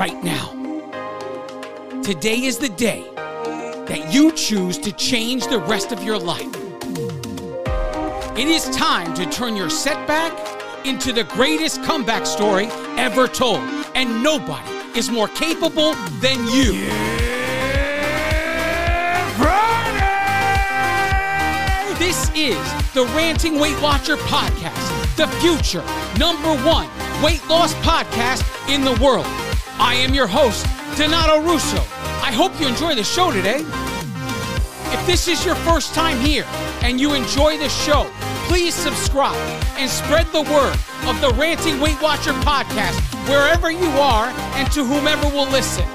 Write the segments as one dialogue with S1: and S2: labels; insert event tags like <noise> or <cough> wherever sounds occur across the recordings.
S1: right now. Today is the day that you choose to change the rest of your life. It is time to turn your setback into the greatest comeback story ever told, and nobody is more capable than you. This is the Ranting Weight Watcher podcast, the future number one weight loss podcast in the world. I am your host, Donato Russo. I hope you enjoy the show today. If this is your first time here and you enjoy the show, please subscribe and spread the word of the Ranting Weight Watcher podcast wherever you are and to whomever will listen.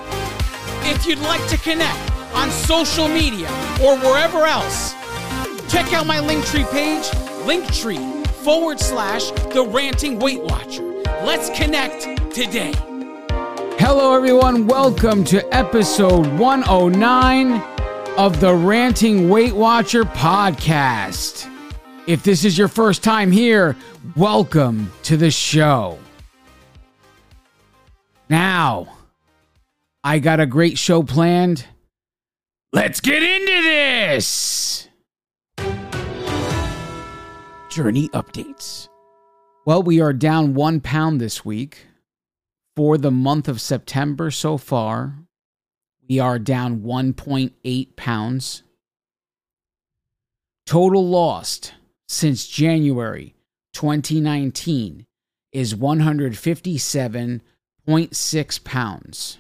S1: If you'd like to connect on social media or wherever else, check out my Linktree page, Linktree forward slash the Ranting Weight Watcher. Let's connect today. Hello, everyone. Welcome to episode 109 of the Ranting Weight Watcher podcast. If this is your first time here, welcome to the show. Now, I got a great show planned. Let's get into this. Journey updates. Well, we are down one pound this week. For the month of September so far, we are down 1.8 pounds. Total lost since January 2019 is 157.6 pounds.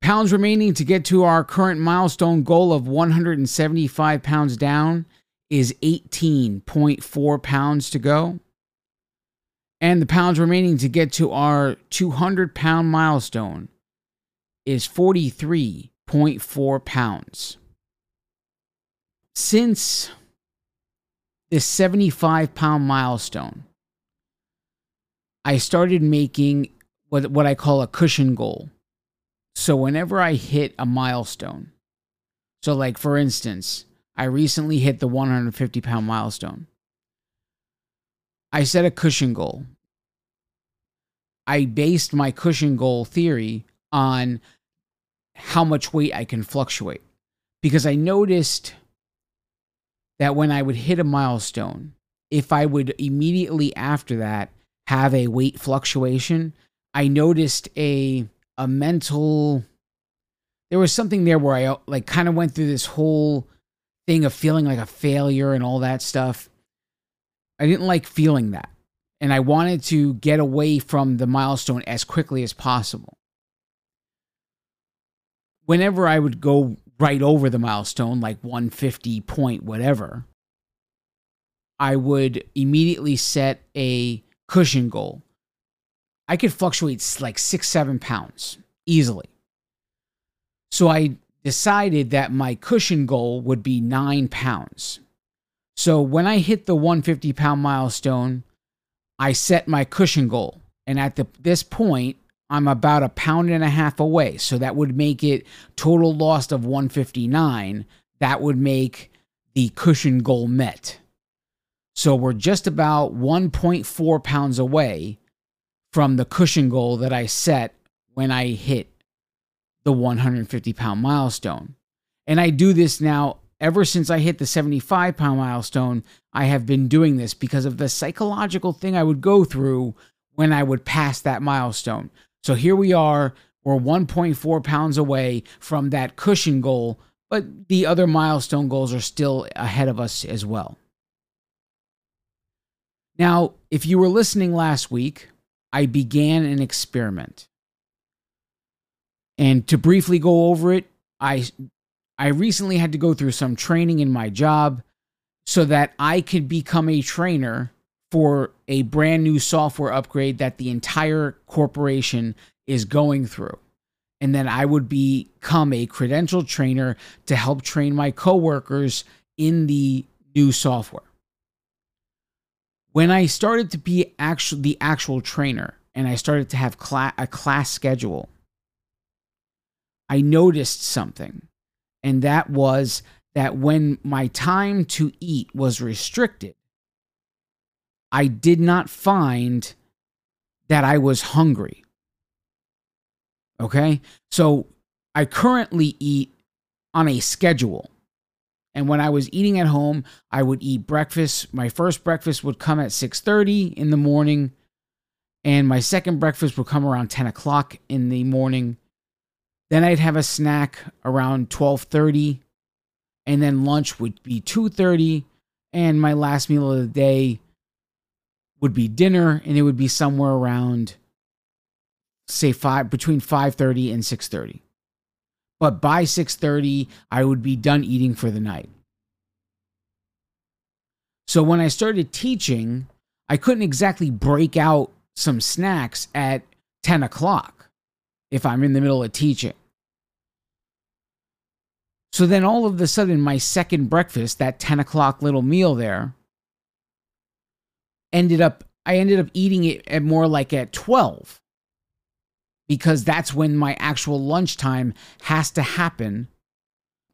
S1: Pounds remaining to get to our current milestone goal of 175 pounds down is 18.4 pounds to go. And the pounds remaining to get to our 200 pound milestone is 43.4 pounds. Since this 75 pound milestone, I started making what, what I call a cushion goal. So whenever I hit a milestone, so like for instance, I recently hit the 150 pound milestone. I set a cushion goal. I based my cushion goal theory on how much weight I can fluctuate because I noticed that when I would hit a milestone, if I would immediately after that have a weight fluctuation, I noticed a a mental there was something there where I like kind of went through this whole thing of feeling like a failure and all that stuff. I didn't like feeling that. And I wanted to get away from the milestone as quickly as possible. Whenever I would go right over the milestone, like 150 point whatever, I would immediately set a cushion goal. I could fluctuate like six, seven pounds easily. So I decided that my cushion goal would be nine pounds. So when I hit the 150 pound milestone, I set my cushion goal. And at the, this point, I'm about a pound and a half away. So that would make it total loss of 159. That would make the cushion goal met. So we're just about 1.4 pounds away from the cushion goal that I set when I hit the 150 pound milestone. And I do this now ever since I hit the 75 pound milestone. I have been doing this because of the psychological thing I would go through when I would pass that milestone. So here we are, we're 1.4 pounds away from that cushion goal, but the other milestone goals are still ahead of us as well. Now, if you were listening last week, I began an experiment. And to briefly go over it, I I recently had to go through some training in my job so that I could become a trainer for a brand new software upgrade that the entire corporation is going through. And then I would become a credential trainer to help train my coworkers in the new software. When I started to be actual the actual trainer and I started to have cla- a class schedule, I noticed something. And that was that when my time to eat was restricted, I did not find that I was hungry. Okay. So I currently eat on a schedule. And when I was eating at home, I would eat breakfast. My first breakfast would come at 6:30 in the morning, and my second breakfast would come around 10 o'clock in the morning. Then I'd have a snack around 12:30, and then lunch would be 2:30, and my last meal of the day would be dinner, and it would be somewhere around say five between 5:30 and 6:30 but by 6:30 I would be done eating for the night. So when I started teaching, I couldn't exactly break out some snacks at 10 o'clock if I'm in the middle of teaching. So then all of a sudden, my second breakfast, that 10 o'clock little meal there, ended up, I ended up eating it at more like at 12 because that's when my actual lunchtime has to happen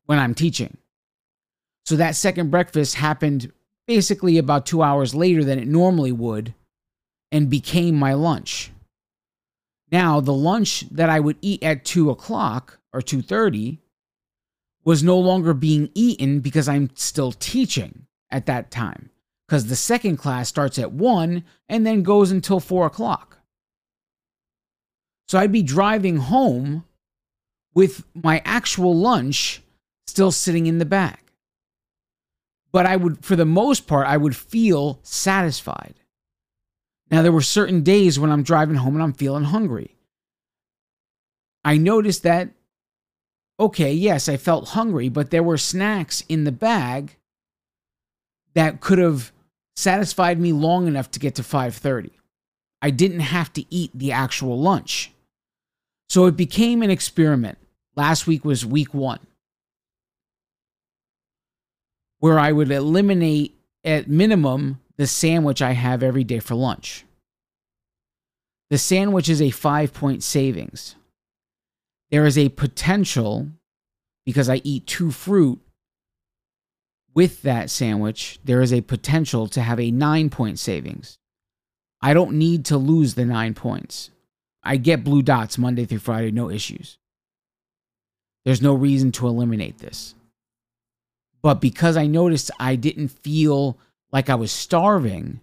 S1: when I'm teaching. So that second breakfast happened basically about two hours later than it normally would and became my lunch. Now, the lunch that I would eat at two o'clock or 2.30 was no longer being eaten because I'm still teaching at that time. Because the second class starts at one and then goes until four o'clock. So I'd be driving home with my actual lunch still sitting in the bag. But I would, for the most part, I would feel satisfied. Now, there were certain days when I'm driving home and I'm feeling hungry. I noticed that, okay, yes, I felt hungry, but there were snacks in the bag that could have satisfied me long enough to get to 5:30. I didn't have to eat the actual lunch. So it became an experiment. Last week was week one, where I would eliminate at minimum the sandwich I have every day for lunch. The sandwich is a five point savings. There is a potential, because I eat two fruit with that sandwich, there is a potential to have a nine point savings. I don't need to lose the nine points. I get blue dots Monday through Friday, no issues. There's no reason to eliminate this. But because I noticed I didn't feel like I was starving,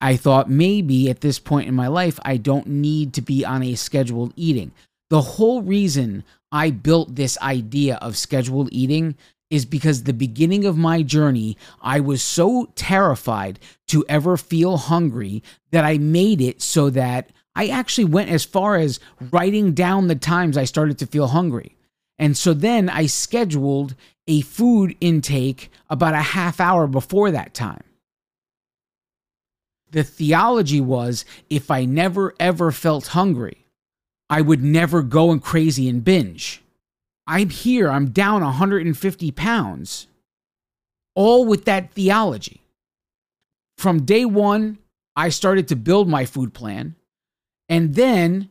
S1: I thought maybe at this point in my life, I don't need to be on a scheduled eating. The whole reason I built this idea of scheduled eating is because the beginning of my journey, I was so terrified to ever feel hungry that I made it so that I actually went as far as writing down the times I started to feel hungry. And so then I scheduled a food intake about a half hour before that time. The theology was if I never ever felt hungry, I would never go and crazy and binge. I'm here, I'm down 150 pounds, all with that theology. From day one, I started to build my food plan and then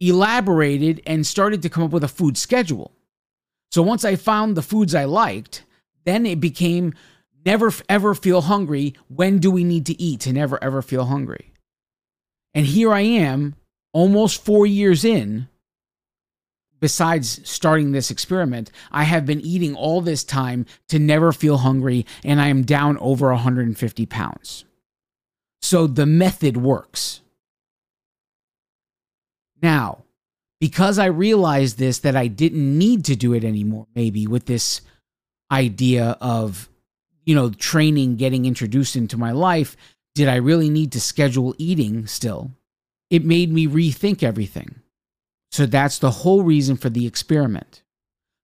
S1: elaborated and started to come up with a food schedule. So once I found the foods I liked, then it became never ever feel hungry. When do we need to eat to never ever feel hungry? And here I am, almost four years in. Besides starting this experiment, I have been eating all this time to never feel hungry, and I am down over 150 pounds. So the method works. Now, because I realized this, that I didn't need to do it anymore, maybe with this idea of, you know, training getting introduced into my life, did I really need to schedule eating still? It made me rethink everything. So that's the whole reason for the experiment.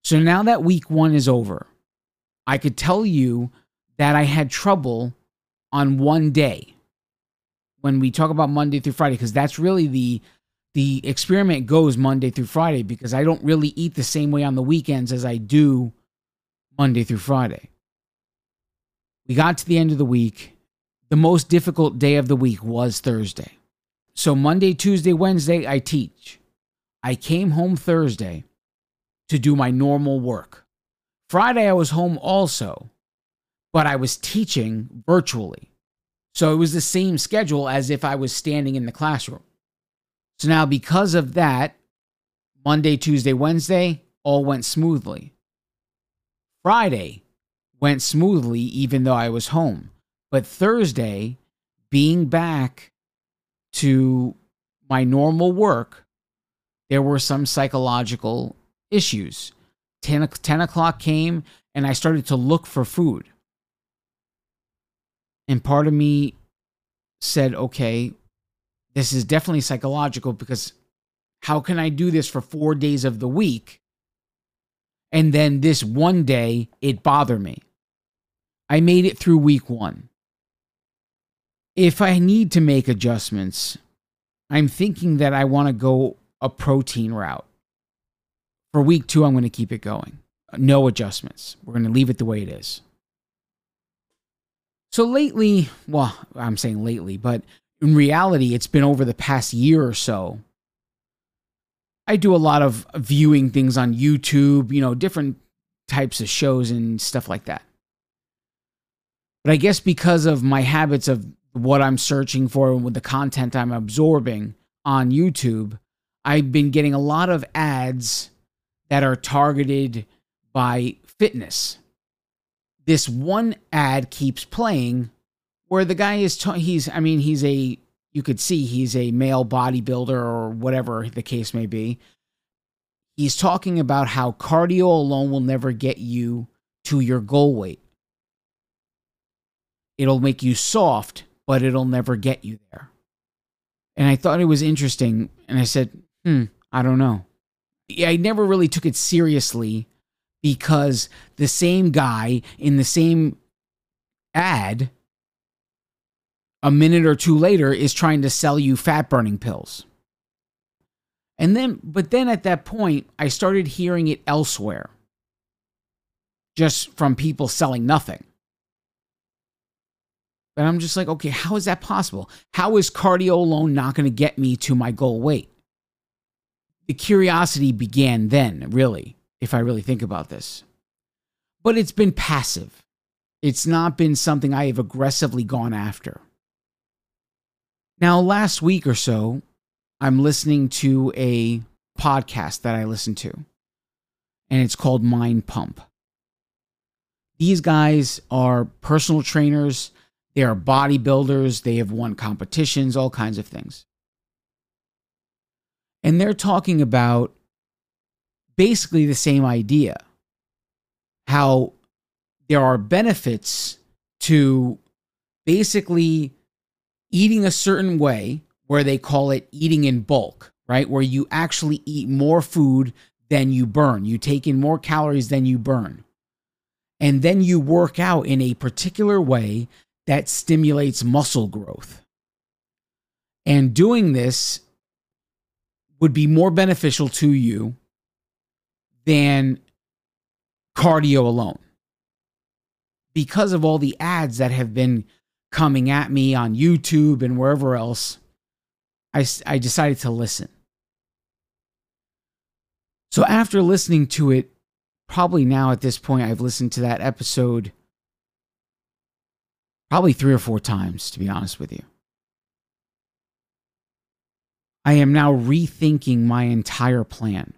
S1: So now that week one is over, I could tell you that I had trouble on one day when we talk about Monday through Friday, because that's really the the experiment goes Monday through Friday because I don't really eat the same way on the weekends as I do Monday through Friday. We got to the end of the week. The most difficult day of the week was Thursday. So Monday, Tuesday, Wednesday, I teach. I came home Thursday to do my normal work. Friday, I was home also, but I was teaching virtually. So it was the same schedule as if I was standing in the classroom. So now, because of that, Monday, Tuesday, Wednesday all went smoothly. Friday went smoothly, even though I was home. But Thursday, being back to my normal work, there were some psychological issues. 10, 10 o'clock came and I started to look for food. And part of me said, okay, this is definitely psychological because how can I do this for four days of the week? And then this one day, it bothered me. I made it through week one. If I need to make adjustments, I'm thinking that I want to go a protein route. For week two, I'm going to keep it going. No adjustments. We're going to leave it the way it is. So lately, well, I'm saying lately, but in reality, it's been over the past year or so. I do a lot of viewing things on YouTube, you know, different types of shows and stuff like that. But I guess because of my habits of what I'm searching for and with the content I'm absorbing on YouTube, I've been getting a lot of ads that are targeted by fitness this one ad keeps playing where the guy is ta- he's I mean he's a you could see he's a male bodybuilder or whatever the case may be. He's talking about how cardio alone will never get you to your goal weight. It'll make you soft, but it'll never get you there. And I thought it was interesting and I said, "Hmm, I don't know." I never really took it seriously because the same guy in the same ad a minute or two later is trying to sell you fat burning pills. And then, but then at that point, I started hearing it elsewhere, just from people selling nothing. And I'm just like, okay, how is that possible? How is cardio alone not going to get me to my goal weight? The curiosity began then, really if I really think about this. But it's been passive. It's not been something I have aggressively gone after. Now, last week or so, I'm listening to a podcast that I listen to, and it's called Mind Pump. These guys are personal trainers, they are bodybuilders, they have won competitions, all kinds of things. And they're talking about basically the same idea. How there are benefits to basically eating a certain way, where they call it eating in bulk, right? Where you actually eat more food than you burn. You take in more calories than you burn. And then you work out in a particular way that stimulates muscle growth. And doing this would be more beneficial to you than cardio alone. Because of all the ads that have been coming at me on YouTube and wherever else, I, I decided to listen. So after listening to it, probably now at this point, I've listened to that episode probably three or four times, to be honest with you. I am now rethinking my entire plan.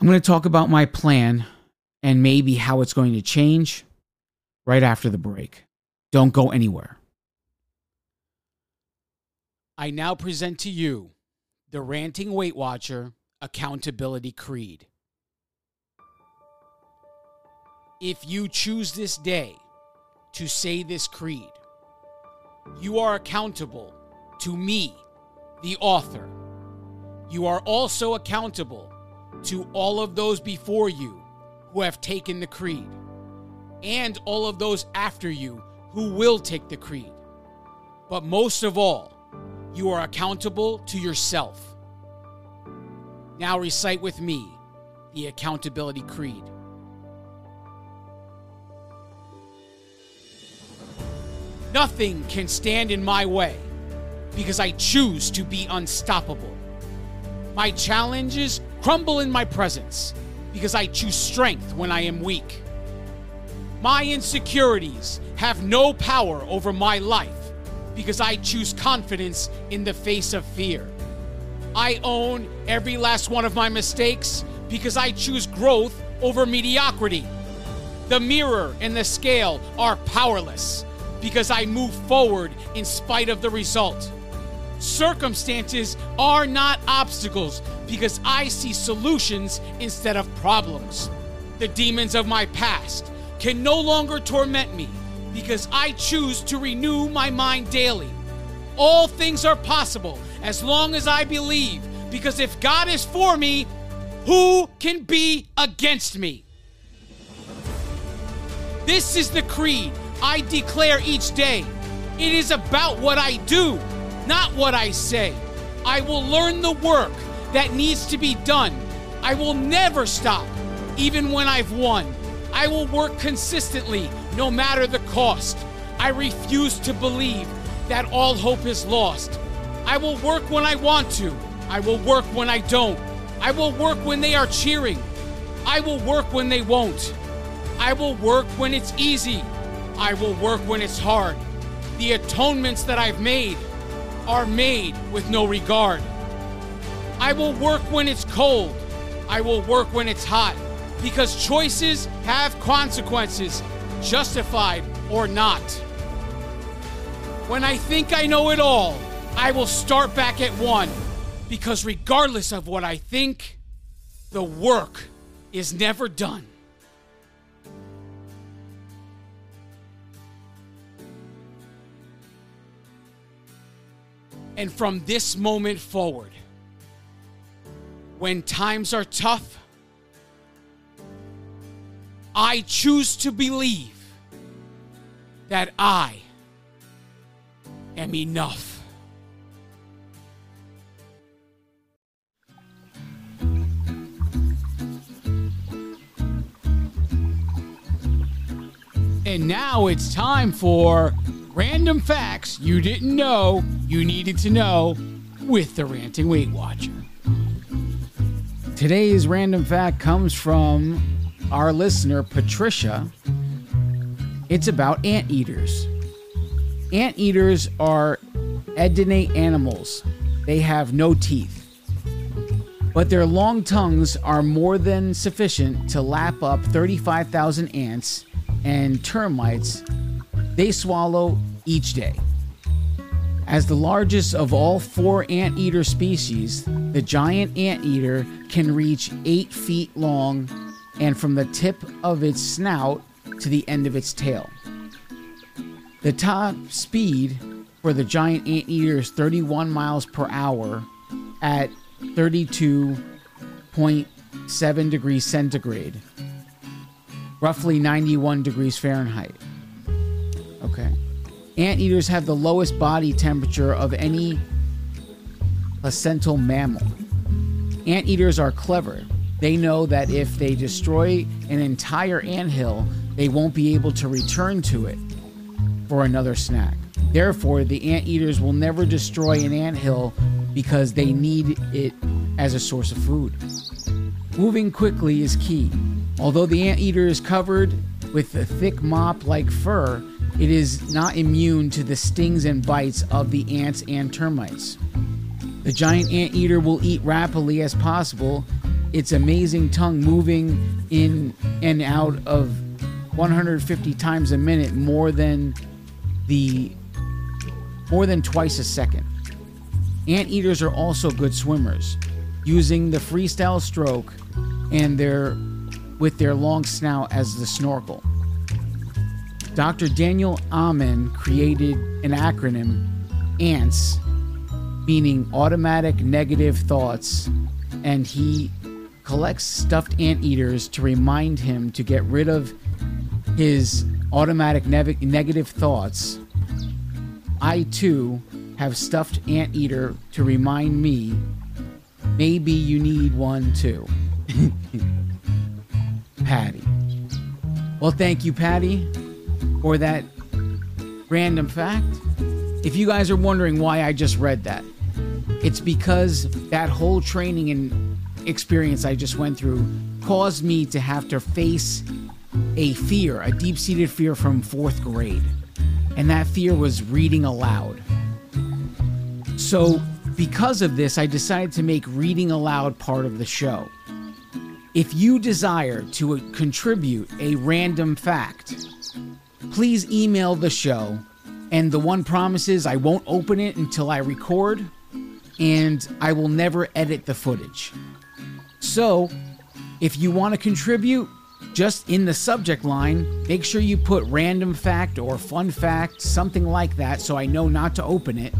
S1: I'm going to talk about my plan and maybe how it's going to change right after the break. Don't go anywhere. I now present to you the Ranting Weight Watcher Accountability Creed. If you choose this day to say this creed, you are accountable to me, the author. You are also accountable to all of those before you who have taken the creed, and all of those after you who will take the creed. But most of all, you are accountable to yourself. Now recite with me the Accountability Creed. Nothing can stand in my way because I choose to be unstoppable. My challenges crumble in my presence because I choose strength when I am weak. My insecurities have no power over my life because I choose confidence in the face of fear. I own every last one of my mistakes because I choose growth over mediocrity. The mirror and the scale are powerless because I move forward in spite of the result. Circumstances are not obstacles because I see solutions instead of problems. The demons of my past can no longer torment me because I choose to renew my mind daily. All things are possible as long as I believe, because if God is for me, who can be against me? This is the creed I declare each day. It is about what I do, not what I say. I will learn the work that needs to be done. I will never stop, even when I've won. I will work consistently, no matter the cost. I refuse to believe that all hope is lost. I will work when I want to. I will work when I don't. I will work when they are cheering. I will work when they won't. I will work when it's easy. I will work when it's hard. The atonements that I've made are made with no regard. I will work when it's cold. I will work when it's hot. Because choices have consequences, justified or not. When I think I know it all, I will start back at one. Because regardless of what I think, the work is never done. And from this moment forward, when times are tough, I choose to believe that I am enough. And now it's time for random facts you didn't know you needed to know with the Ranting Weight Watcher. Today's random fact comes from our listener, Patricia. It's about anteaters. Anteaters are edentate animals, they have no teeth. But their long tongues are more than sufficient to lap up 35,000 ants and termites they swallow each day. As the largest of all four anteater species, the giant anteater can reach 8 feet long and from the tip of its snout to the end of its tail. The top speed for the giant anteater is 31 miles per hour at 32.7 degrees centigrade roughly 91 degrees Fahrenheit. Okay. Anteaters have the lowest body temperature of any placental mammal. Anteaters are clever. They know that if they destroy an entire anthill, they won't be able to return to it for another snack. Therefore, the anteaters will never destroy an anthill because they need it as a source of food. Moving quickly is key. Although the anteater is covered with a thick mop like fur, it is not immune to the stings and bites of the ants and termites. The giant anteater will eat rapidly as possible, its amazing tongue moving in and out of 150 times a minute more than the more than twice a second. Anteaters are also good swimmers, using the freestyle stroke and their with their long snout as the snorkel. Dr. Daniel Amen created an acronym, ANTS, meaning automatic negative thoughts, and he collects stuffed anteaters to remind him to get rid of his automatic ne- negative thoughts. I too have stuffed anteater to remind me maybe you need one too. <laughs> Patty. Well, thank you, Patty, for that random fact. If you guys are wondering why I just read that, it's because that whole training and experience I just went through caused me to have to face a fear, a deep seated fear from fourth grade. and that fear was reading aloud. So, because of this, I decided to make reading aloud part of the show. If you desire to contribute a random fact, please email the show. And the one promise is I won't open it until I record, and I will never edit the footage. So, if you want to contribute, just in the subject line, make sure you put random fact or fun fact, something like that, so I know not to open it,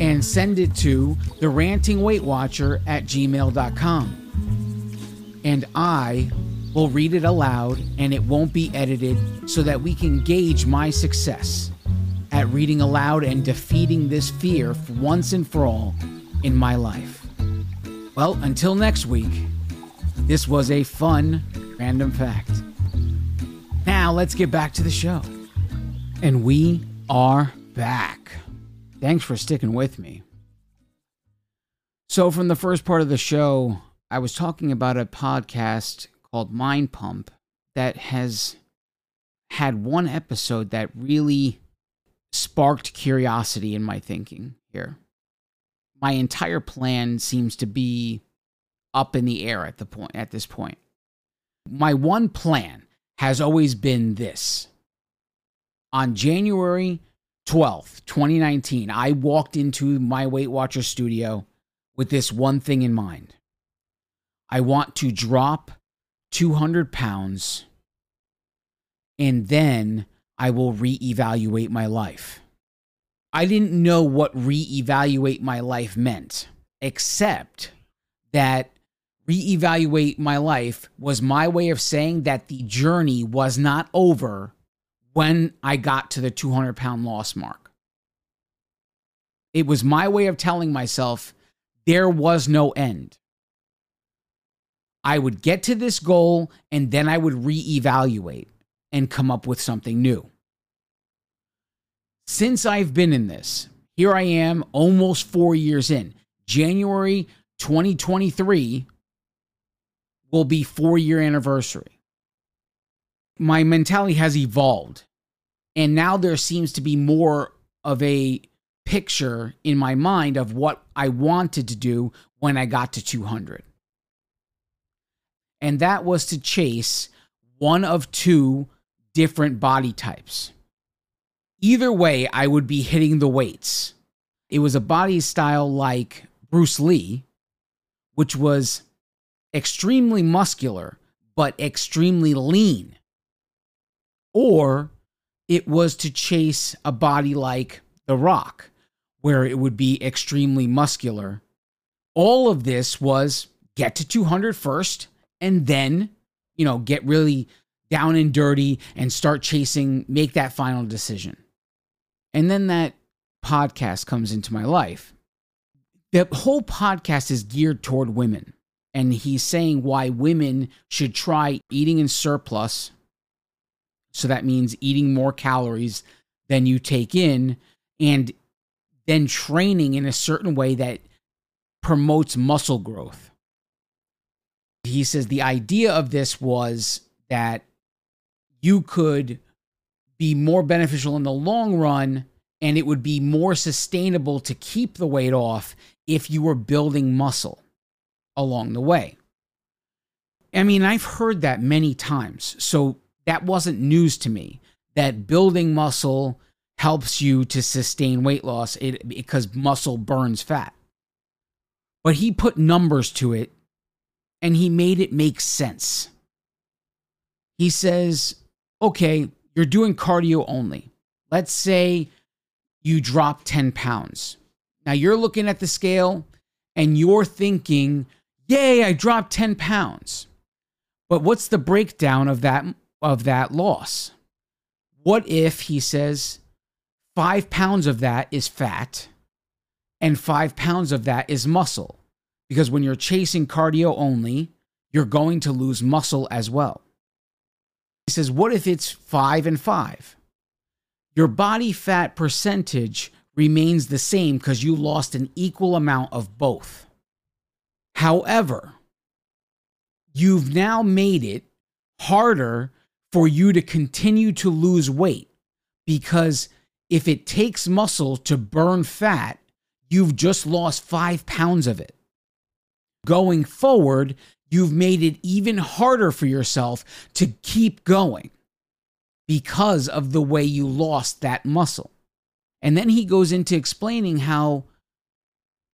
S1: and send it to the ranting weight watcher at gmail.com and I will read it aloud and it won't be edited so that we can gauge my success at reading aloud and defeating this fear once and for all in my life. Well, until next week, this was a fun random fact. Now let's get back to the show. And we are back. Thanks for sticking with me. So, from the first part of the show, I was talking about a podcast called Mind Pump that has had one episode that really sparked curiosity in my thinking here. My entire plan seems to be up in the air at the point at this point. My one plan has always been this. On January 12th, 2019, I walked into my Weight Watcher studio with this one thing in mind. I want to drop 200 pounds and then I will reevaluate my life. I didn't know what reevaluate my life meant, except that reevaluate my life was my way of saying that the journey was not over when I got to the 200 pound loss mark. It was my way of telling myself there was no end. I would get to this goal and then I would reevaluate and come up with something new. Since I've been in this, here I am almost four years in. January 2023 will be four year anniversary. My mentality has evolved. And now there seems to be more of a picture in my mind of what I wanted to do when I got to 200 and that was to chase one of two different body types. Either way, I would be hitting the weights. It was a body style like Bruce Lee, which was extremely muscular but extremely lean. Or it was to chase a body like The Rock, where it would be extremely muscular. All of this was get to 200 first, and then, you know, get really down and dirty and start chasing, make that final decision. And then that podcast comes into my life. The whole podcast is geared toward women. And he's saying why women should try eating in surplus. So that means eating more calories than you take in and then training in a certain way that promotes muscle growth he says the idea of this was that you could be more beneficial in the long run and it would be more sustainable to keep the weight off if you were building muscle along the way. I mean, I've heard that many times. So that wasn't news to me that building muscle helps you to sustain weight loss it, because muscle burns fat. But he put numbers to it and he made it make sense. He says, okay, you're doing cardio only. Let's say you drop 10 pounds. Now you're looking at the scale and you're thinking, yay, I dropped 10 pounds. But what's the breakdown of that of that loss? What if he says five pounds of that is fat and five pounds of that is muscle? Because when you're chasing cardio only, you're going to lose muscle as well. He says, What if it's five and five? Your body fat percentage remains the same because you lost an equal amount of both. However, you've now made it harder for you to continue to lose weight because if it takes muscle to burn fat, you've just lost five pounds of it. Going forward, you've made it even harder for yourself to keep going because of the way you lost that muscle. And then he goes into explaining how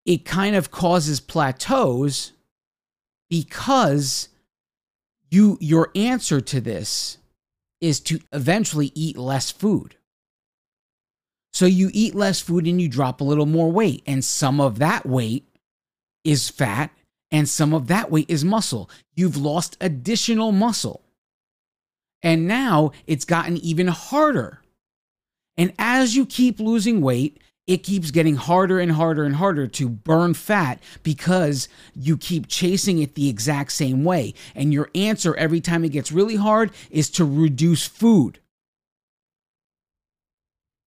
S1: it kind of causes plateaus because you your answer to this is to eventually eat less food. So you eat less food and you drop a little more weight and some of that weight is fat and some of that weight is muscle. You've lost additional muscle. And now it's gotten even harder. And as you keep losing weight, it keeps getting harder and harder and harder to burn fat because you keep chasing it the exact same way. And your answer every time it gets really hard is to reduce food.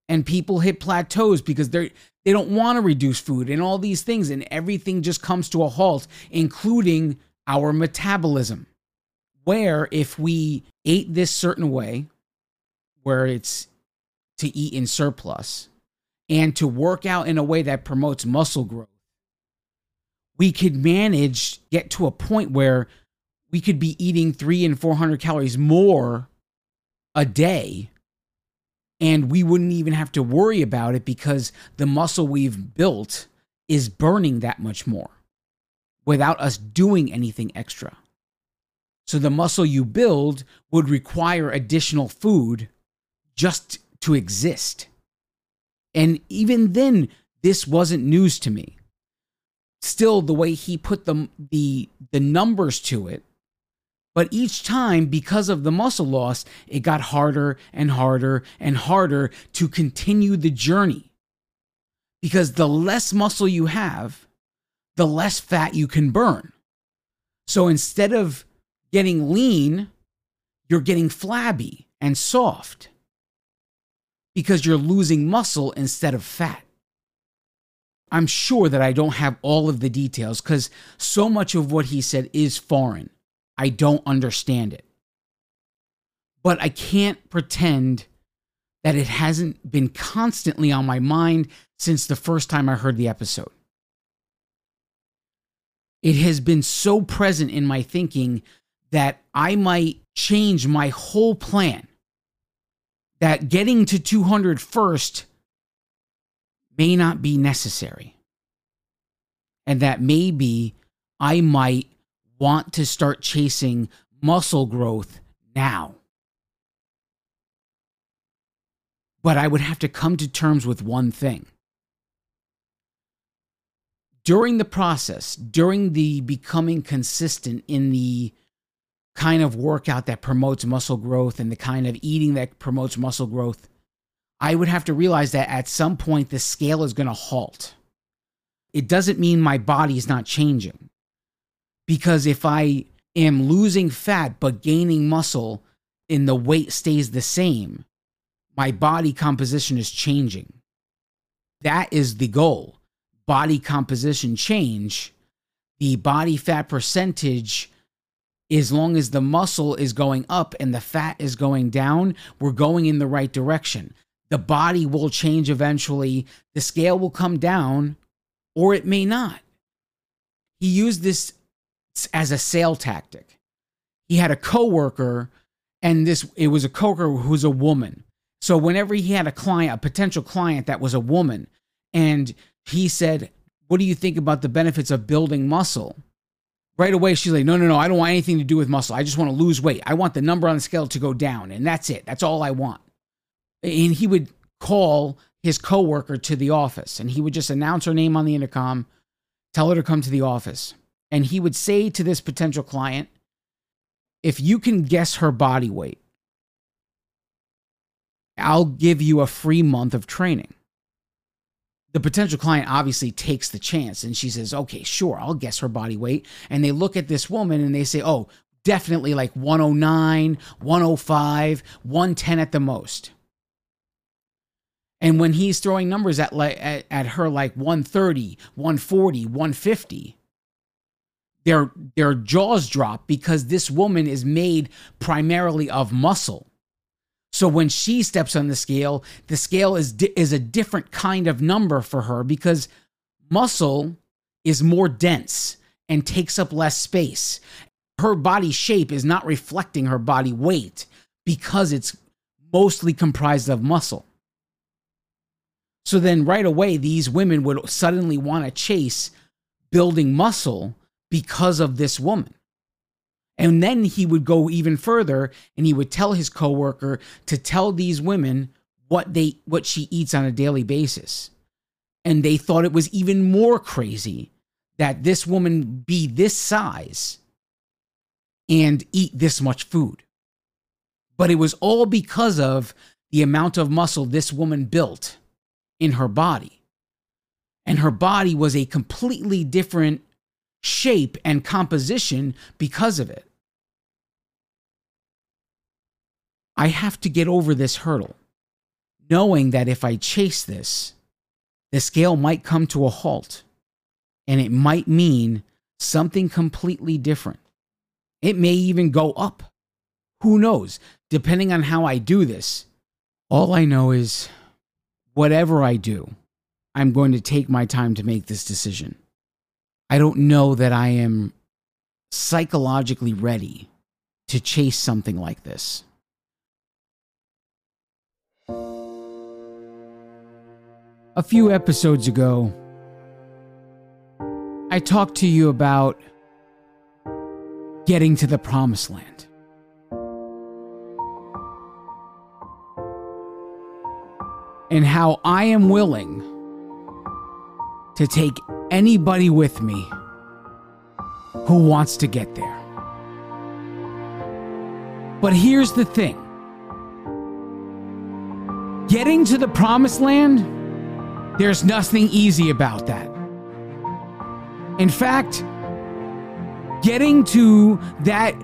S1: And people hit plateaus because they're they don't want to reduce food and all these things and everything just comes to a halt including our metabolism. Where if we ate this certain way where it's to eat in surplus and to work out in a way that promotes muscle growth, we could manage, get to a point where we could be eating three and 400 calories more a day. And we wouldn't even have to worry about it because the muscle we've built is burning that much more without us doing anything extra. So the muscle you build would require additional food just to exist. And even then, this wasn't news to me. Still, the way he put the, the, the numbers to it, but each time, because of the muscle loss, it got harder and harder and harder to continue the journey. Because the less muscle you have, the less fat you can burn. So instead of getting lean, you're getting flabby and soft because you're losing muscle instead of fat. I'm sure that I don't have all of the details because so much of what he said is foreign. I don't understand it. But I can't pretend that it hasn't been constantly on my mind since the first time I heard the episode. It has been so present in my thinking that I might change my whole plan that getting to 200 first may not be necessary. And that maybe I might want to start chasing muscle growth now. But I would have to come to terms with one thing. During the process, during the becoming consistent in the kind of workout that promotes muscle growth and the kind of eating that promotes muscle growth, I would have to realize that at some point the scale is going to halt. It doesn't mean my body is not changing. Because if I am losing fat but gaining muscle and the weight stays the same, my body composition is changing. That is the goal. Body composition change. The body fat percentage as long as the muscle is going up and the fat is going down, we're going in the right direction. The body will change eventually, the scale will come down, or it may not. He used this as a sale tactic. He had a coworker, and this it was a coworker who was a woman. So whenever he had a client, a potential client that was a woman, and he said, What do you think about the benefits of building muscle? right away she's like no no no i don't want anything to do with muscle i just want to lose weight i want the number on the scale to go down and that's it that's all i want and he would call his coworker to the office and he would just announce her name on the intercom tell her to come to the office and he would say to this potential client if you can guess her body weight i'll give you a free month of training the potential client obviously takes the chance and she says, okay, sure, I'll guess her body weight. And they look at this woman and they say, oh, definitely like 109, 105, 110 at the most. And when he's throwing numbers at, like, at, at her like 130, 140, 150, their, their jaws drop because this woman is made primarily of muscle. So when she steps on the scale, the scale is di- is a different kind of number for her because muscle is more dense and takes up less space. Her body shape is not reflecting her body weight because it's mostly comprised of muscle. So then, right away, these women would suddenly want to chase building muscle because of this woman. And then he would go even further and he would tell his coworker to tell these women what they what she eats on a daily basis. And they thought it was even more crazy that this woman be this size and eat this much food. But it was all because of the amount of muscle this woman built in her body. And her body was a completely different shape and composition because of it. I have to get over this hurdle, knowing that if I chase this, the scale might come to a halt and it might mean something completely different. It may even go up. Who knows? Depending on how I do this. All I know is whatever I do, I'm going to take my time to make this decision. I don't know that I am psychologically ready to chase something like this. A few episodes ago, I talked to you about getting to the promised land. And how I am willing to take anybody with me who wants to get there. But here's the thing getting to the promised land, there's nothing easy about that. In fact, getting to that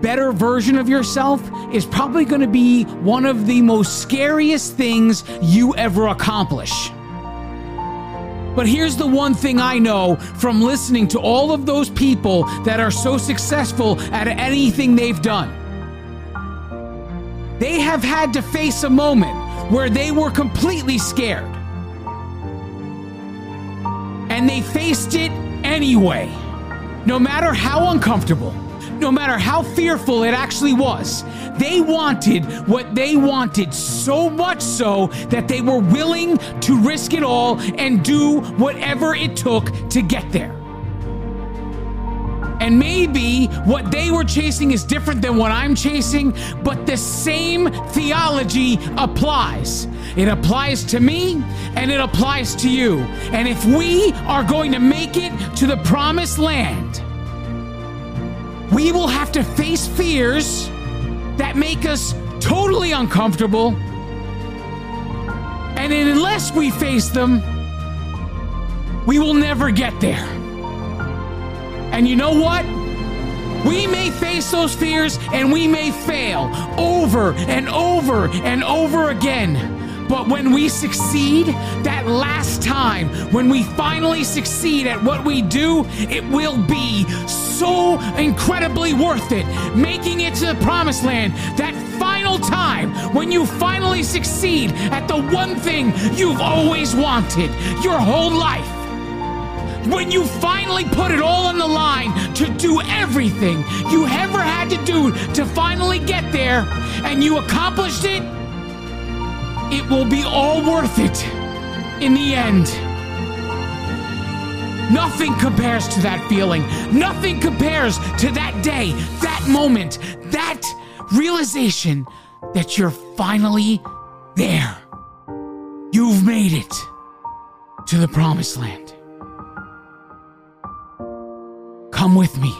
S1: better version of yourself is probably going to be one of the most scariest things you ever accomplish. But here's the one thing I know from listening to all of those people that are so successful at anything they've done. They have had to face a moment where they were completely scared. And they faced it anyway. No matter how uncomfortable, no matter how fearful it actually was, they wanted what they wanted so much so that they were willing to risk it all and do whatever it took to get there. And maybe what they were chasing is different than what I'm chasing, but the same theology applies. It applies to me and it applies to you. And if we are going to make it to the promised land, we will have to face fears that make us totally uncomfortable. And unless we face them, we will never get there. And you know what? We may face those fears and we may fail over and over and over again. But when we succeed, that last time, when we finally succeed at what we do, it will be so incredibly worth it. Making it to the promised land, that final time when you finally succeed at the one thing you've always wanted your whole life when you finally put it all on the line to do everything you ever had to do to finally get there and you accomplished it, it will be all worth it in the end. Nothing compares to that feeling. Nothing compares to that day, that moment, that realization that you're finally there. You've made it to the promised land. Come with me.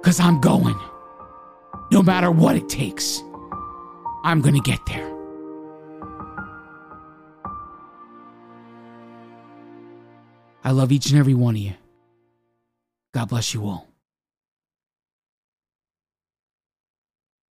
S1: Because I'm going. No matter what it takes, I'm going to get there. I love each and every one of you. God bless you all.